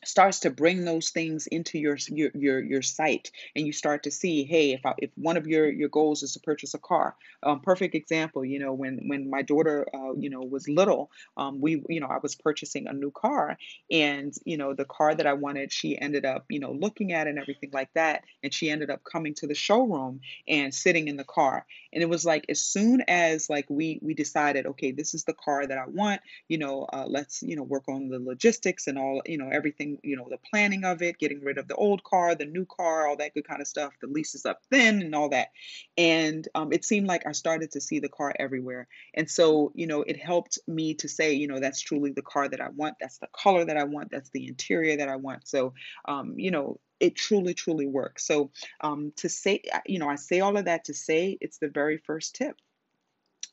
starts to bring those things into your your your, your sight and you start to see hey if I, if one of your your goals is to purchase a car um, perfect example you know when when my daughter uh, you know was little um, we you know I was purchasing a new car and you know the car that I wanted she ended up you know looking at and everything like that and she ended up coming to the showroom and sitting in the car. And it was like as soon as like we we decided okay this is the car that I want you know uh, let's you know work on the logistics and all you know everything you know, the planning of it, getting rid of the old car, the new car, all that good kind of stuff. The lease is up then and all that. And um, it seemed like I started to see the car everywhere. And so, you know, it helped me to say, you know, that's truly the car that I want. That's the color that I want. That's the interior that I want. So, um, you know, it truly, truly works. So, um, to say, you know, I say all of that to say it's the very first tip,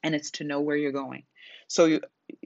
and it's to know where you're going. So,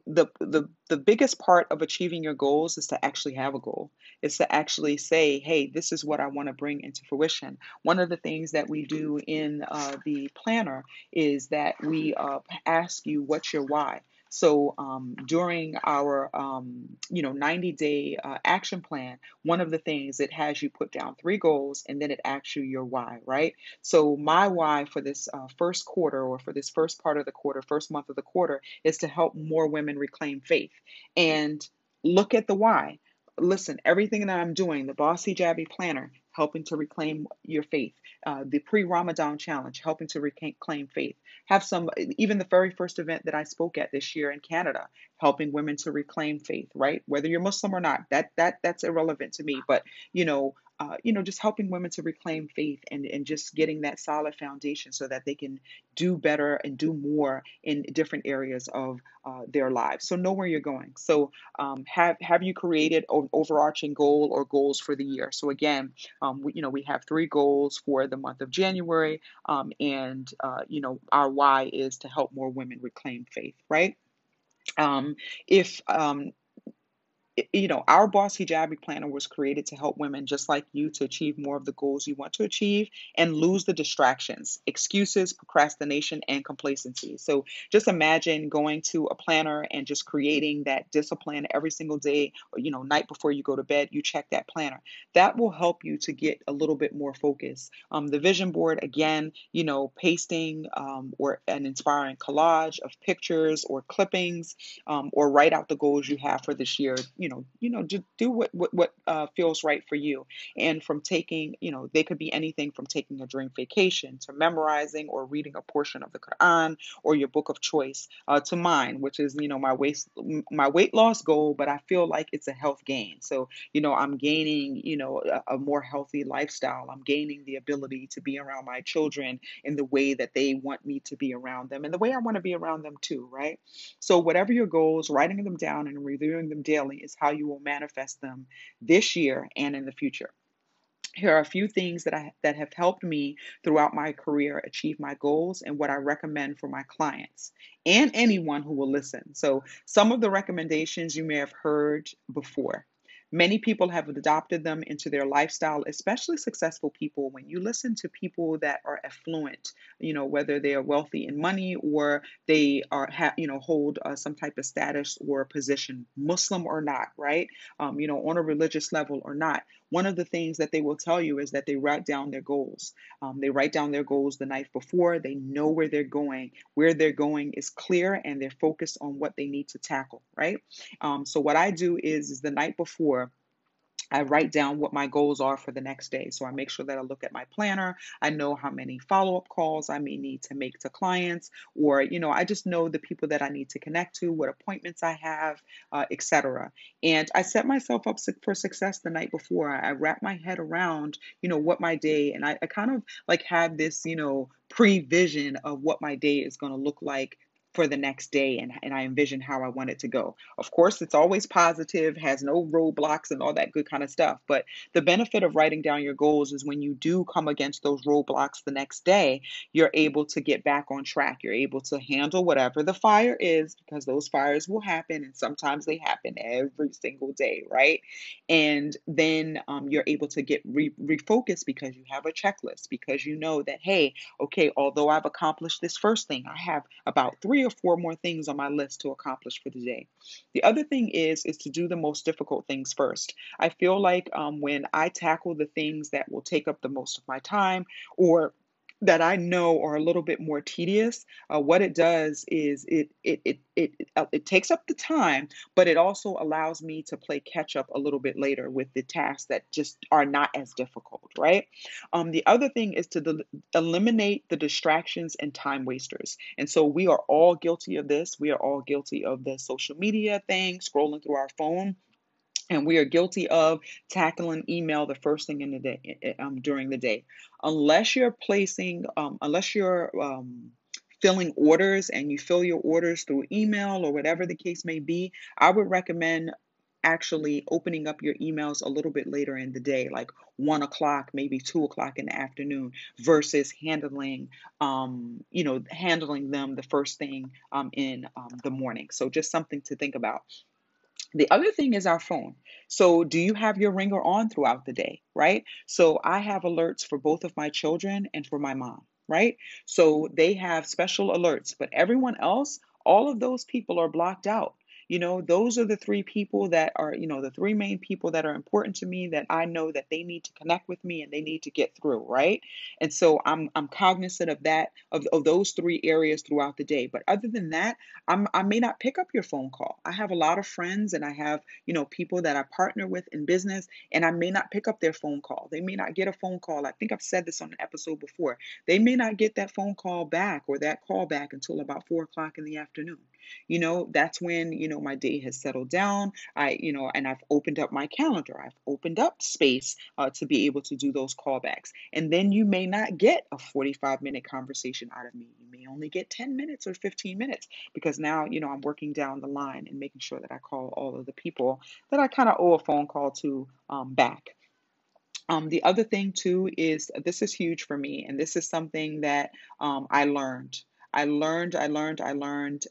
the the the biggest part of achieving your goals is to actually have a goal. It's to actually say, "Hey, this is what I want to bring into fruition." One of the things that we do in uh, the planner is that we uh, ask you, "What's your why?" So um, during our, um, you know, 90 day uh, action plan, one of the things it has you put down three goals and then it asks you your why, right? So my why for this uh, first quarter or for this first part of the quarter, first month of the quarter, is to help more women reclaim faith. And look at the why. Listen, everything that I'm doing, the Boss Hijabi Planner, helping to reclaim your faith. Uh, the pre Ramadan challenge, helping to reclaim faith. Have some, even the very first event that I spoke at this year in Canada, helping women to reclaim faith, right? Whether you're Muslim or not, that that that's irrelevant to me. But you know, uh, you know, just helping women to reclaim faith and, and just getting that solid foundation so that they can do better and do more in different areas of uh, their lives. So know where you're going. So um, have have you created an overarching goal or goals for the year? So again, um, we, you know, we have three goals for the month of January, um, and uh, you know, our why is to help more women reclaim faith, right? Um, if um, you know, our Boss Hijabi Planner was created to help women just like you to achieve more of the goals you want to achieve and lose the distractions, excuses, procrastination, and complacency. So just imagine going to a planner and just creating that discipline every single day, or, you know, night before you go to bed, you check that planner. That will help you to get a little bit more focus. Um, the vision board, again, you know, pasting um, or an inspiring collage of pictures or clippings um, or write out the goals you have for this year you know, you know, do, do what what, what uh, feels right for you. And from taking, you know, they could be anything from taking a dream vacation to memorizing or reading a portion of the Quran or your book of choice uh, to mine, which is you know my weight my weight loss goal, but I feel like it's a health gain. So you know, I'm gaining you know a, a more healthy lifestyle. I'm gaining the ability to be around my children in the way that they want me to be around them and the way I want to be around them too, right? So whatever your goals, writing them down and reviewing them daily is how you will manifest them this year and in the future. Here are a few things that I that have helped me throughout my career achieve my goals and what I recommend for my clients and anyone who will listen. So, some of the recommendations you may have heard before. Many people have adopted them into their lifestyle, especially successful people. When you listen to people that are affluent, you know, whether they are wealthy in money or they are, ha- you know, hold uh, some type of status or position, Muslim or not, right? Um, you know, on a religious level or not. One of the things that they will tell you is that they write down their goals. Um, they write down their goals the night before. They know where they're going. Where they're going is clear, and they're focused on what they need to tackle, right? Um, so what I do is, is the night before. I write down what my goals are for the next day. So I make sure that I look at my planner. I know how many follow up calls I may need to make to clients, or, you know, I just know the people that I need to connect to, what appointments I have, uh, etc. And I set myself up for success the night before. I wrap my head around, you know, what my day, and I, I kind of like have this, you know, pre-vision of what my day is going to look like for the next day and, and I envision how I want it to go. Of course, it's always positive, has no roadblocks and all that good kind of stuff. But the benefit of writing down your goals is when you do come against those roadblocks the next day, you're able to get back on track. You're able to handle whatever the fire is because those fires will happen and sometimes they happen every single day, right? And then um, you're able to get re- refocused because you have a checklist, because you know that, hey, okay, although I've accomplished this first thing, I have about three or four more things on my list to accomplish for the day. The other thing is is to do the most difficult things first. I feel like um, when I tackle the things that will take up the most of my time or that I know are a little bit more tedious, uh, what it does is it it it it it, uh, takes up the time, but it also allows me to play catch up a little bit later with the tasks that just are not as difficult, right? Um, the other thing is to eliminate the distractions and time wasters. And so we are all guilty of this. We are all guilty of the social media thing, scrolling through our phone and we are guilty of tackling email the first thing in the day eh, eh, um, during the day. Unless you're placing um, unless you're um, filling orders and you fill your orders through email or whatever the case may be i would recommend actually opening up your emails a little bit later in the day like one o'clock maybe two o'clock in the afternoon versus handling um, you know handling them the first thing um, in um, the morning. So just something to think about the other thing is our phone. So, do you have your ringer on throughout the day, right? So, I have alerts for both of my children and for my mom, right? So, they have special alerts, but everyone else, all of those people are blocked out. You know, those are the three people that are, you know, the three main people that are important to me that I know that they need to connect with me and they need to get through, right? And so I'm I'm cognizant of that of, of those three areas throughout the day. But other than that, I'm I may not pick up your phone call. I have a lot of friends and I have, you know, people that I partner with in business and I may not pick up their phone call. They may not get a phone call. I think I've said this on an episode before. They may not get that phone call back or that call back until about four o'clock in the afternoon. You know, that's when, you know, my day has settled down. I, you know, and I've opened up my calendar. I've opened up space uh, to be able to do those callbacks. And then you may not get a 45 minute conversation out of me. You may only get 10 minutes or 15 minutes because now, you know, I'm working down the line and making sure that I call all of the people that I kind of owe a phone call to um, back. Um, the other thing too is this is huge for me, and this is something that um, I learned. I learned, I learned, I learned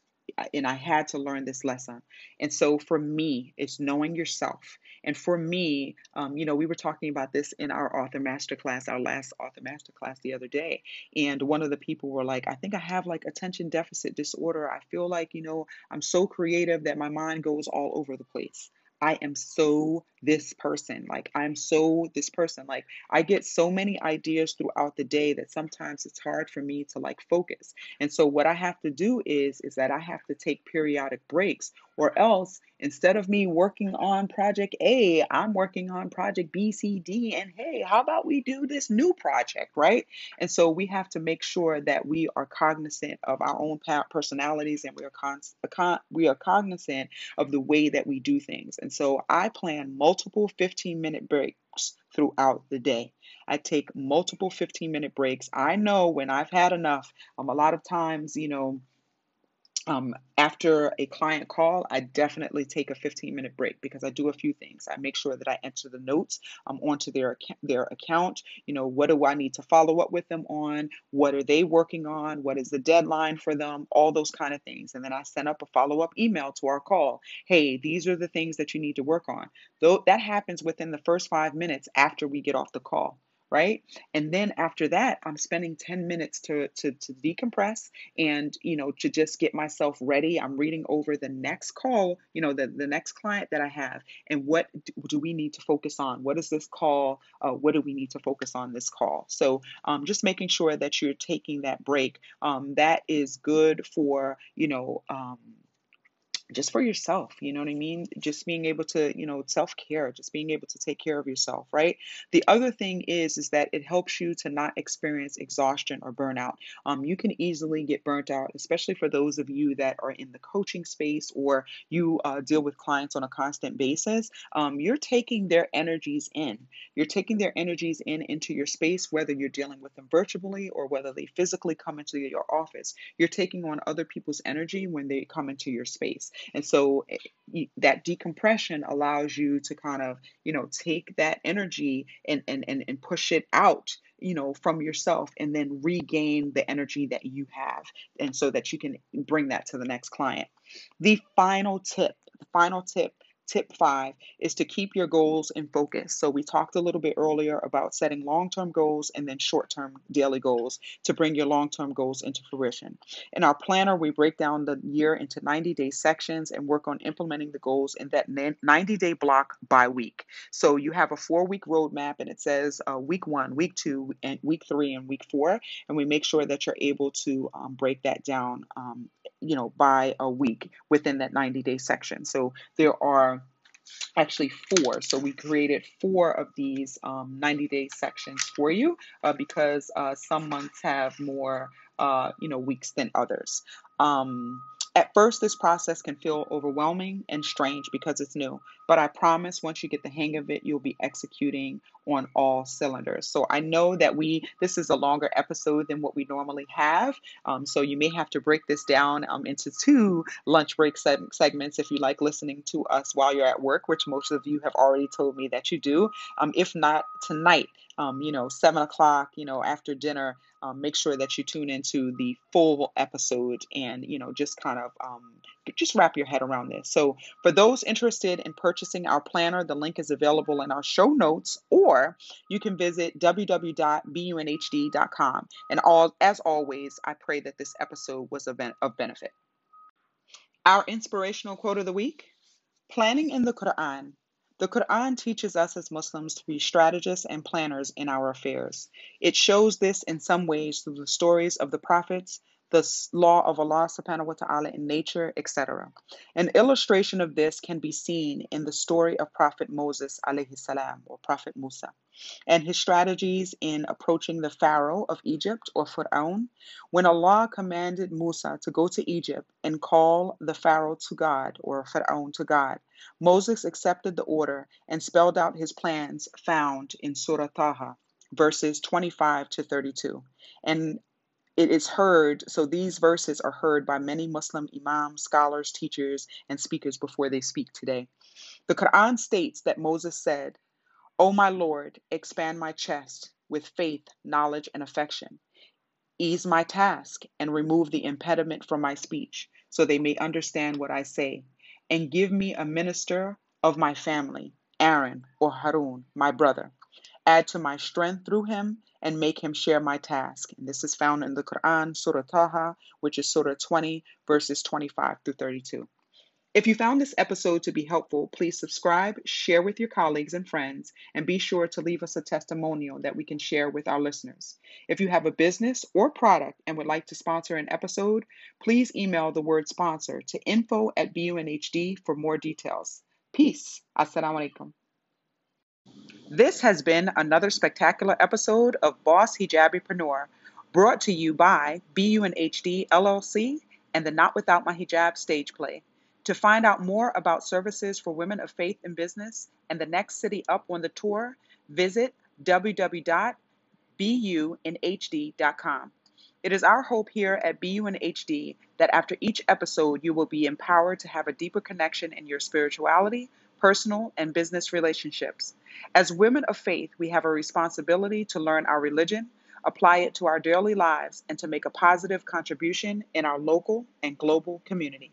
and I had to learn this lesson. And so for me, it's knowing yourself. And for me, um, you know, we were talking about this in our author masterclass, our last author masterclass the other day. And one of the people were like, I think I have like attention deficit disorder. I feel like, you know, I'm so creative that my mind goes all over the place. I am so this person. Like, I'm so this person. Like, I get so many ideas throughout the day that sometimes it's hard for me to like focus. And so, what I have to do is, is that I have to take periodic breaks, or else instead of me working on project A, I'm working on project B, C, D, and hey, how about we do this new project, right? And so, we have to make sure that we are cognizant of our own personalities and we are con- we are cognizant of the way that we do things. And so I plan multiple 15 minute breaks throughout the day. I take multiple 15 minute breaks. I know when I've had enough, um, a lot of times, you know, um, after a client call, I definitely take a 15 minute break because I do a few things. I make sure that I enter the notes um, onto their their account. You know, what do I need to follow up with them on? What are they working on? What is the deadline for them? All those kind of things. And then I send up a follow up email to our call. Hey, these are the things that you need to work on. Though that happens within the first five minutes after we get off the call right? And then after that i'm spending 10 minutes to, to to decompress and you know to just get myself ready. I'm reading over the next call you know the, the next client that i have and what do we need to focus on? What is this call? Uh, what do we need to focus on this call? So um, just making sure that you're taking that break. Um, that is good for you know um, just for yourself you know what i mean? Just being able to you know self-care just being able to take care of yourself right? The other thing is is that it helps you to not experience exhaustion or burnout. Um, you can easily get burnt out especially for those of you that are in the coaching space or you uh, deal with clients on a constant basis um, you're taking their energies in. You're taking their energies in into your space whether you're dealing with them virtually or whether they physically come into your office. You're taking on other people's energy when they come into your space and so eh, that decompression allows you to kind of, you know, take that energy and, and, and, and push it out you know from yourself and then regain the energy that you have and so that you can bring that to the next client. The final tip the final tip Tip five is to keep your goals in focus. So, we talked a little bit earlier about setting long term goals and then short term daily goals to bring your long term goals into fruition. In our planner, we break down the year into 90 day sections and work on implementing the goals in that 90 day block by week. So, you have a four week roadmap and it says uh, week one, week two, and week three, and week four. And we make sure that you're able to um, break that down, um, you know, by a week within that 90 day section. So, there are actually four. So we created four of these um, 90 day sections for you uh, because uh, some months have more, uh, you know, weeks than others. Um, at first, this process can feel overwhelming and strange because it's new, but I promise once you get the hang of it, you'll be executing on all cylinders. So I know that we, this is a longer episode than what we normally have. Um, so you may have to break this down um, into two lunch break segments if you like listening to us while you're at work, which most of you have already told me that you do. Um, if not tonight, um, you know, seven o'clock, you know, after dinner, um, make sure that you tune into the full episode and, you know, just kind of um, just wrap your head around this. So, for those interested in purchasing our planner, the link is available in our show notes, or you can visit www.bunhd.com. And all, as always, I pray that this episode was of benefit. Our inspirational quote of the week Planning in the Quran the Quran teaches us as Muslims to be strategists and planners in our affairs. It shows this in some ways through the stories of the prophets, the law of Allah subhanahu wa ta'ala in nature, etc. An illustration of this can be seen in the story of Prophet Moses alayhi salam or Prophet Musa and his strategies in approaching the Pharaoh of Egypt or Pharaoh. When Allah commanded Musa to go to Egypt and call the Pharaoh to God or Pharaoh to God, Moses accepted the order and spelled out his plans found in Surah Taha, verses 25 to 32. And it is heard, so these verses are heard by many Muslim imams, scholars, teachers, and speakers before they speak today. The Quran states that Moses said, O my Lord, expand my chest with faith, knowledge, and affection. Ease my task and remove the impediment from my speech, so they may understand what I say. And give me a minister of my family, Aaron or Harun, my brother. Add to my strength through him and make him share my task. And this is found in the Quran, Surah Taha, which is Surah 20, verses 25 through 32. If you found this episode to be helpful, please subscribe, share with your colleagues and friends, and be sure to leave us a testimonial that we can share with our listeners. If you have a business or product and would like to sponsor an episode, please email the word sponsor to info at BUNHD for more details. Peace. Assalamu alaikum. This has been another spectacular episode of Boss Hijabipreneur, brought to you by BUNHD LLC and the Not Without My Hijab stage play. To find out more about services for women of faith in business and the next city up on the tour, visit www.bunhd.com. It is our hope here at BUNHD that after each episode, you will be empowered to have a deeper connection in your spirituality, personal, and business relationships. As women of faith, we have a responsibility to learn our religion, apply it to our daily lives, and to make a positive contribution in our local and global community.